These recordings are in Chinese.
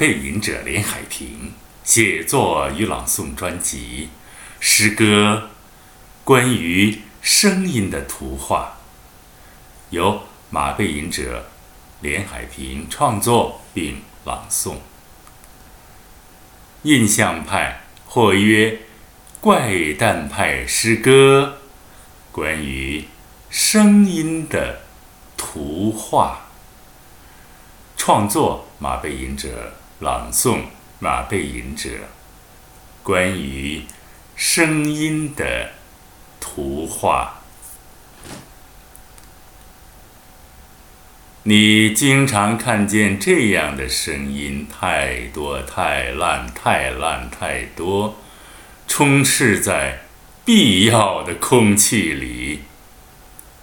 背影者连海平写作与朗诵专辑诗歌关于声音的图画，由马背影者连海平创作并朗诵。印象派或曰怪诞派诗歌，关于声音的图画。创作马背吟者，朗诵马背吟者，关于声音的图画。你经常看见这样的声音，太多、太烂、太烂、太多，充斥在必要的空气里，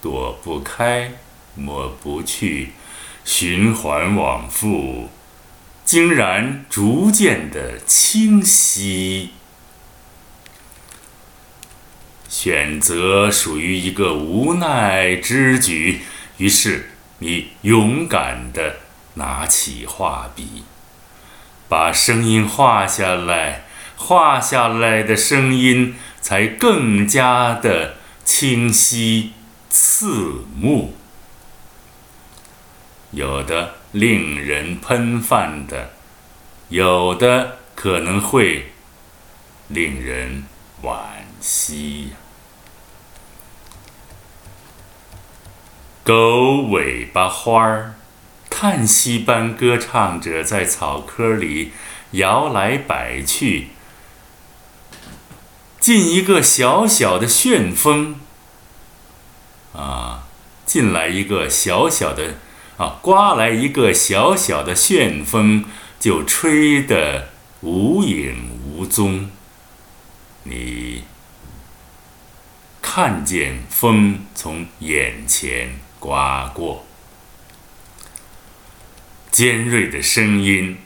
躲不开，抹不去，循环往复，竟然逐渐的清晰。选择属于一个无奈之举，于是。你勇敢的拿起画笔，把声音画下来，画下来的声音才更加的清晰刺目。有的令人喷饭的，有的可能会令人惋惜。狗尾巴花儿，叹息般歌唱着，在草窠里摇来摆去。进一个小小的旋风，啊，进来一个小小的，啊，刮来一个小小的旋风，就吹得无影无踪。你看见风从眼前。刮过，尖锐的声音，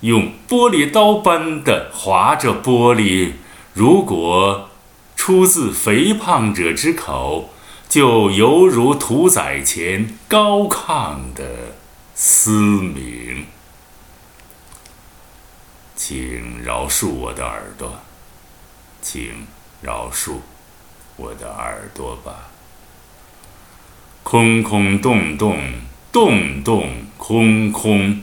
用玻璃刀般的划着玻璃。如果出自肥胖者之口，就犹如屠宰前高亢的嘶鸣。请饶恕我的耳朵，请饶恕我的耳朵吧。空空洞洞，洞洞空空，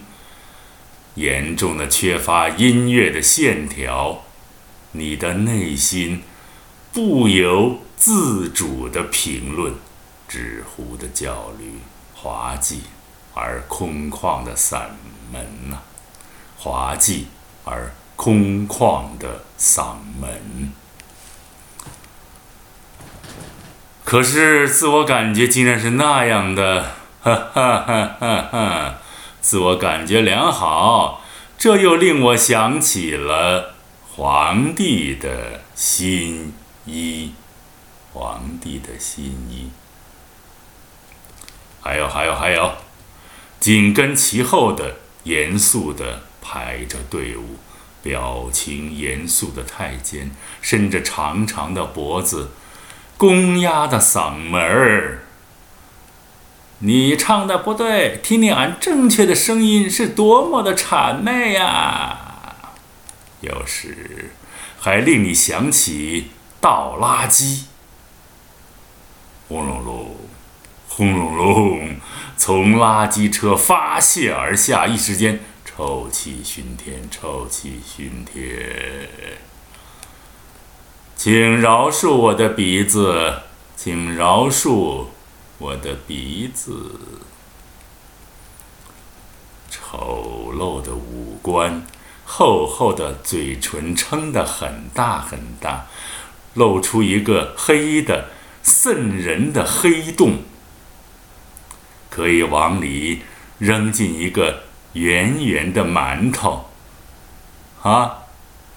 严重的缺乏音乐的线条，你的内心不由自主的评论，纸糊的焦虑，滑稽而空旷的嗓门呐，滑稽而空旷的嗓门。可是自我感觉竟然是那样的，哈哈哈哈哈！自我感觉良好，这又令我想起了皇帝的新衣，皇帝的新衣。还有还有还有，紧跟其后的严肃的排着队伍，表情严肃的太监，伸着长长的脖子。公鸭的嗓门儿，你唱的不对，听听俺正确的声音是多么的谄媚呀！有时还令你想起倒垃圾，轰隆隆，轰隆隆，从垃圾车发泄而下，一时间臭气熏天，臭气熏天。请饶恕我的鼻子，请饶恕我的鼻子。丑陋的五官，厚厚的嘴唇撑得很大很大，露出一个黑的渗人的黑洞，可以往里扔进一个圆圆的馒头。啊，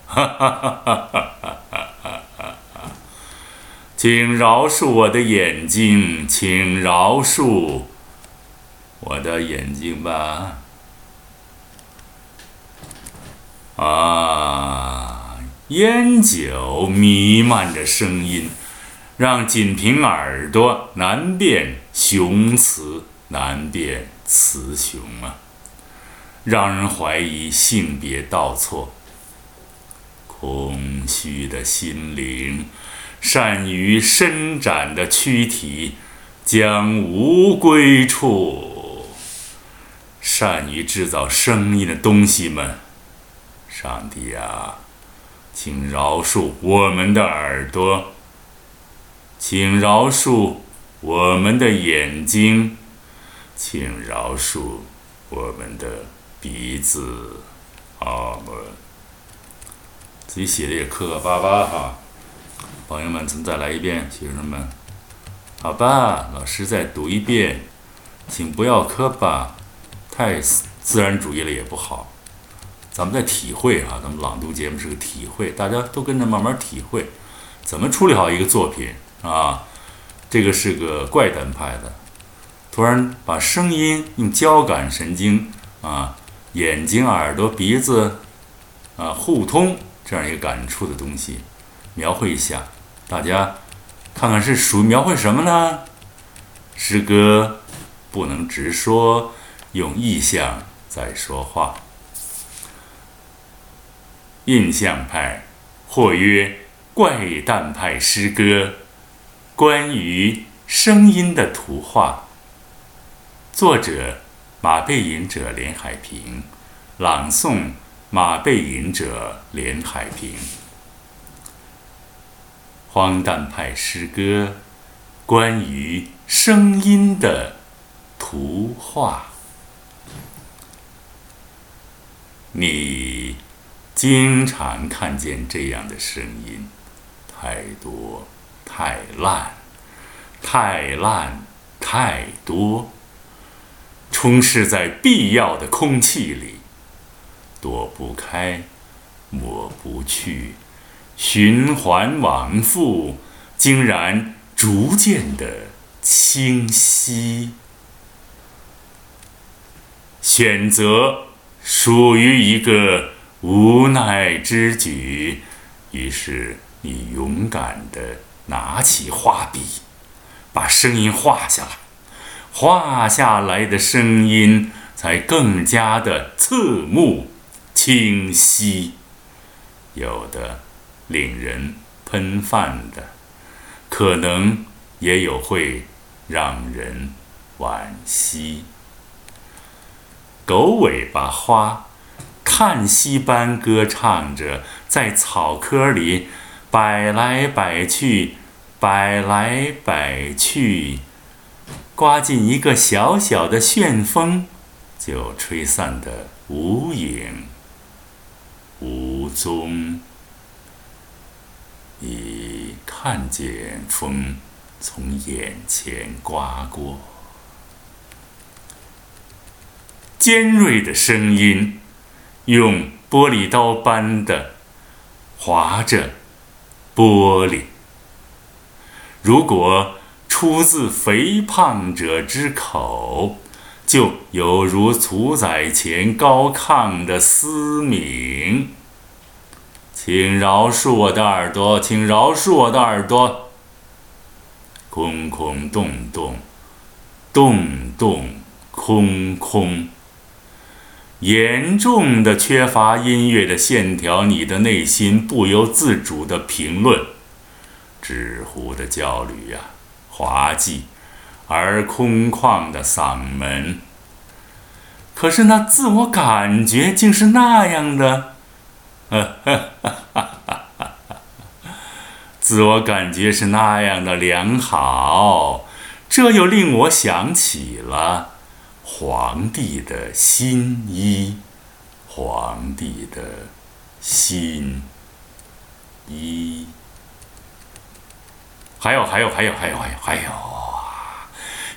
哈哈哈哈哈哈！请饶恕我的眼睛，请饶恕我的眼睛吧。啊，烟酒弥漫着声音，让仅凭耳朵难辨雄雌，难辨雌雄啊！让人怀疑性别倒错。空虚的心灵，善于伸展的躯体，将无归处。善于制造声音的东西们，上帝啊，请饶恕我们的耳朵，请饶恕我们的眼睛，请饶恕我们的鼻子。阿门。自己写的也磕磕巴巴哈，朋友们，咱们再来一遍，学生们，好吧，老师再读一遍，请不要磕巴，太自然主义了也不好，咱们在体会哈，咱们朗读节目是个体会，大家都跟着慢慢体会，怎么处理好一个作品啊？这个是个怪诞派的，突然把声音用交感神经啊，眼睛、耳朵、鼻子啊互通。这样一个感触的东西，描绘一下，大家看看是属描绘什么呢？诗歌不能直说，用意象在说话。印象派或曰怪诞派诗歌，关于声音的图画。作者：马背吟者连海平，朗诵。马背吟者连海平，荒诞派诗歌，关于声音的图画。你经常看见这样的声音，太多，太烂，太烂，太多，充斥在必要的空气里。躲不开，抹不去，循环往复，竟然逐渐的清晰。选择属于一个无奈之举，于是你勇敢的拿起画笔，把声音画下来，画下来的声音才更加的侧目。清晰，有的令人喷饭的，可能也有会让人惋惜。狗尾巴花，叹息般歌唱着，在草窠里摆来摆去，摆来摆去，刮进一个小小的旋风，就吹散的无影。无踪，已看见风从眼前刮过，尖锐的声音用玻璃刀般的划着玻璃。如果出自肥胖者之口。就犹如屠宰前高亢的嘶鸣，请饶恕我的耳朵，请饶恕我的耳朵。空空洞洞，洞洞空空，严重的缺乏音乐的线条，你的内心不由自主的评论，纸糊的焦虑呀，滑稽。而空旷的嗓门，可是那自我感觉竟是那样的，自我感觉是那样的良好，这又令我想起了皇帝的新衣，皇帝的新衣，还有还有还有还有还有还有。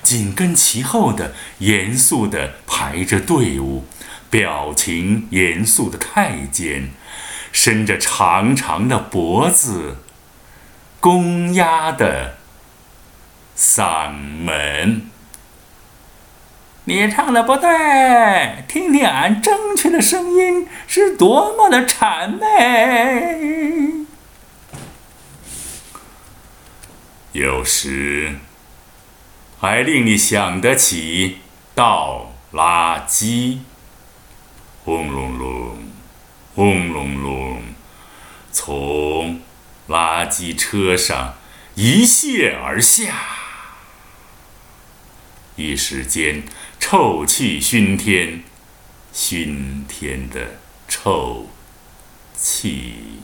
紧跟其后的严肃的排着队伍，表情严肃的太监，伸着长长的脖子，公鸭的嗓门。你唱的不对，听听俺正确的声音是多么的谄媚。有时。还令你想得起倒垃圾，轰隆隆，轰隆隆，从垃圾车上一泻而下，一时间臭气熏天，熏天的臭气。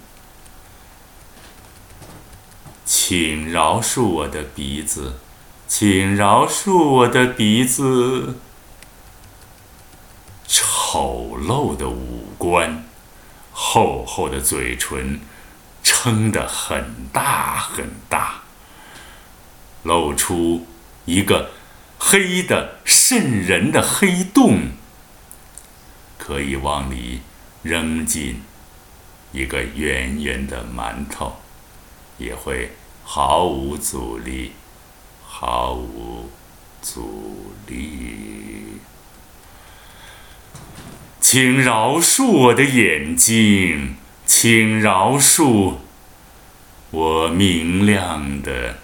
请饶恕我的鼻子，请饶恕我的鼻子。丑陋的五官，厚厚的嘴唇，撑得很大很大，露出一个黑的渗人的黑洞，可以往里扔进一个圆圆的馒头，也会毫无阻力，毫无阻力。请饶恕我的眼睛，请饶恕我明亮的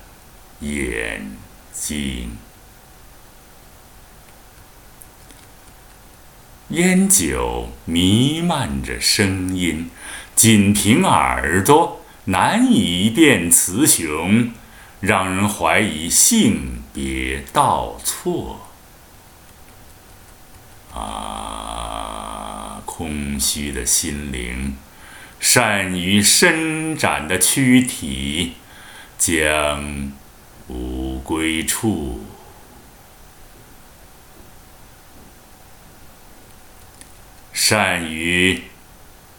眼睛。烟酒弥漫着声音，仅凭耳朵难以辨雌雄，让人怀疑性别倒错。啊，空虚的心灵，善于伸展的躯体，将无归处。善于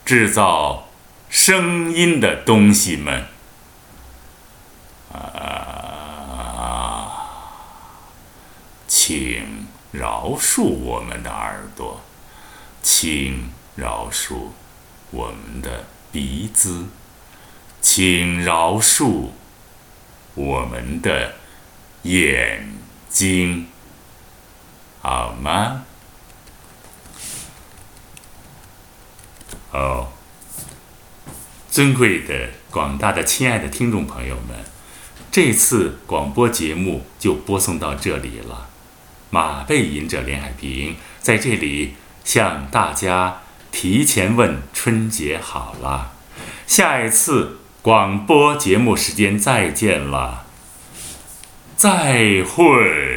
制造声音的东西们，啊，请。饶恕我们的耳朵，请饶恕我们的鼻子，请饶恕我们的眼睛，好吗？哦，尊贵的、广大的、亲爱的听众朋友们，这次广播节目就播送到这里了。马背吟者连海平在这里向大家提前问春节好了，下一次广播节目时间再见了，再会。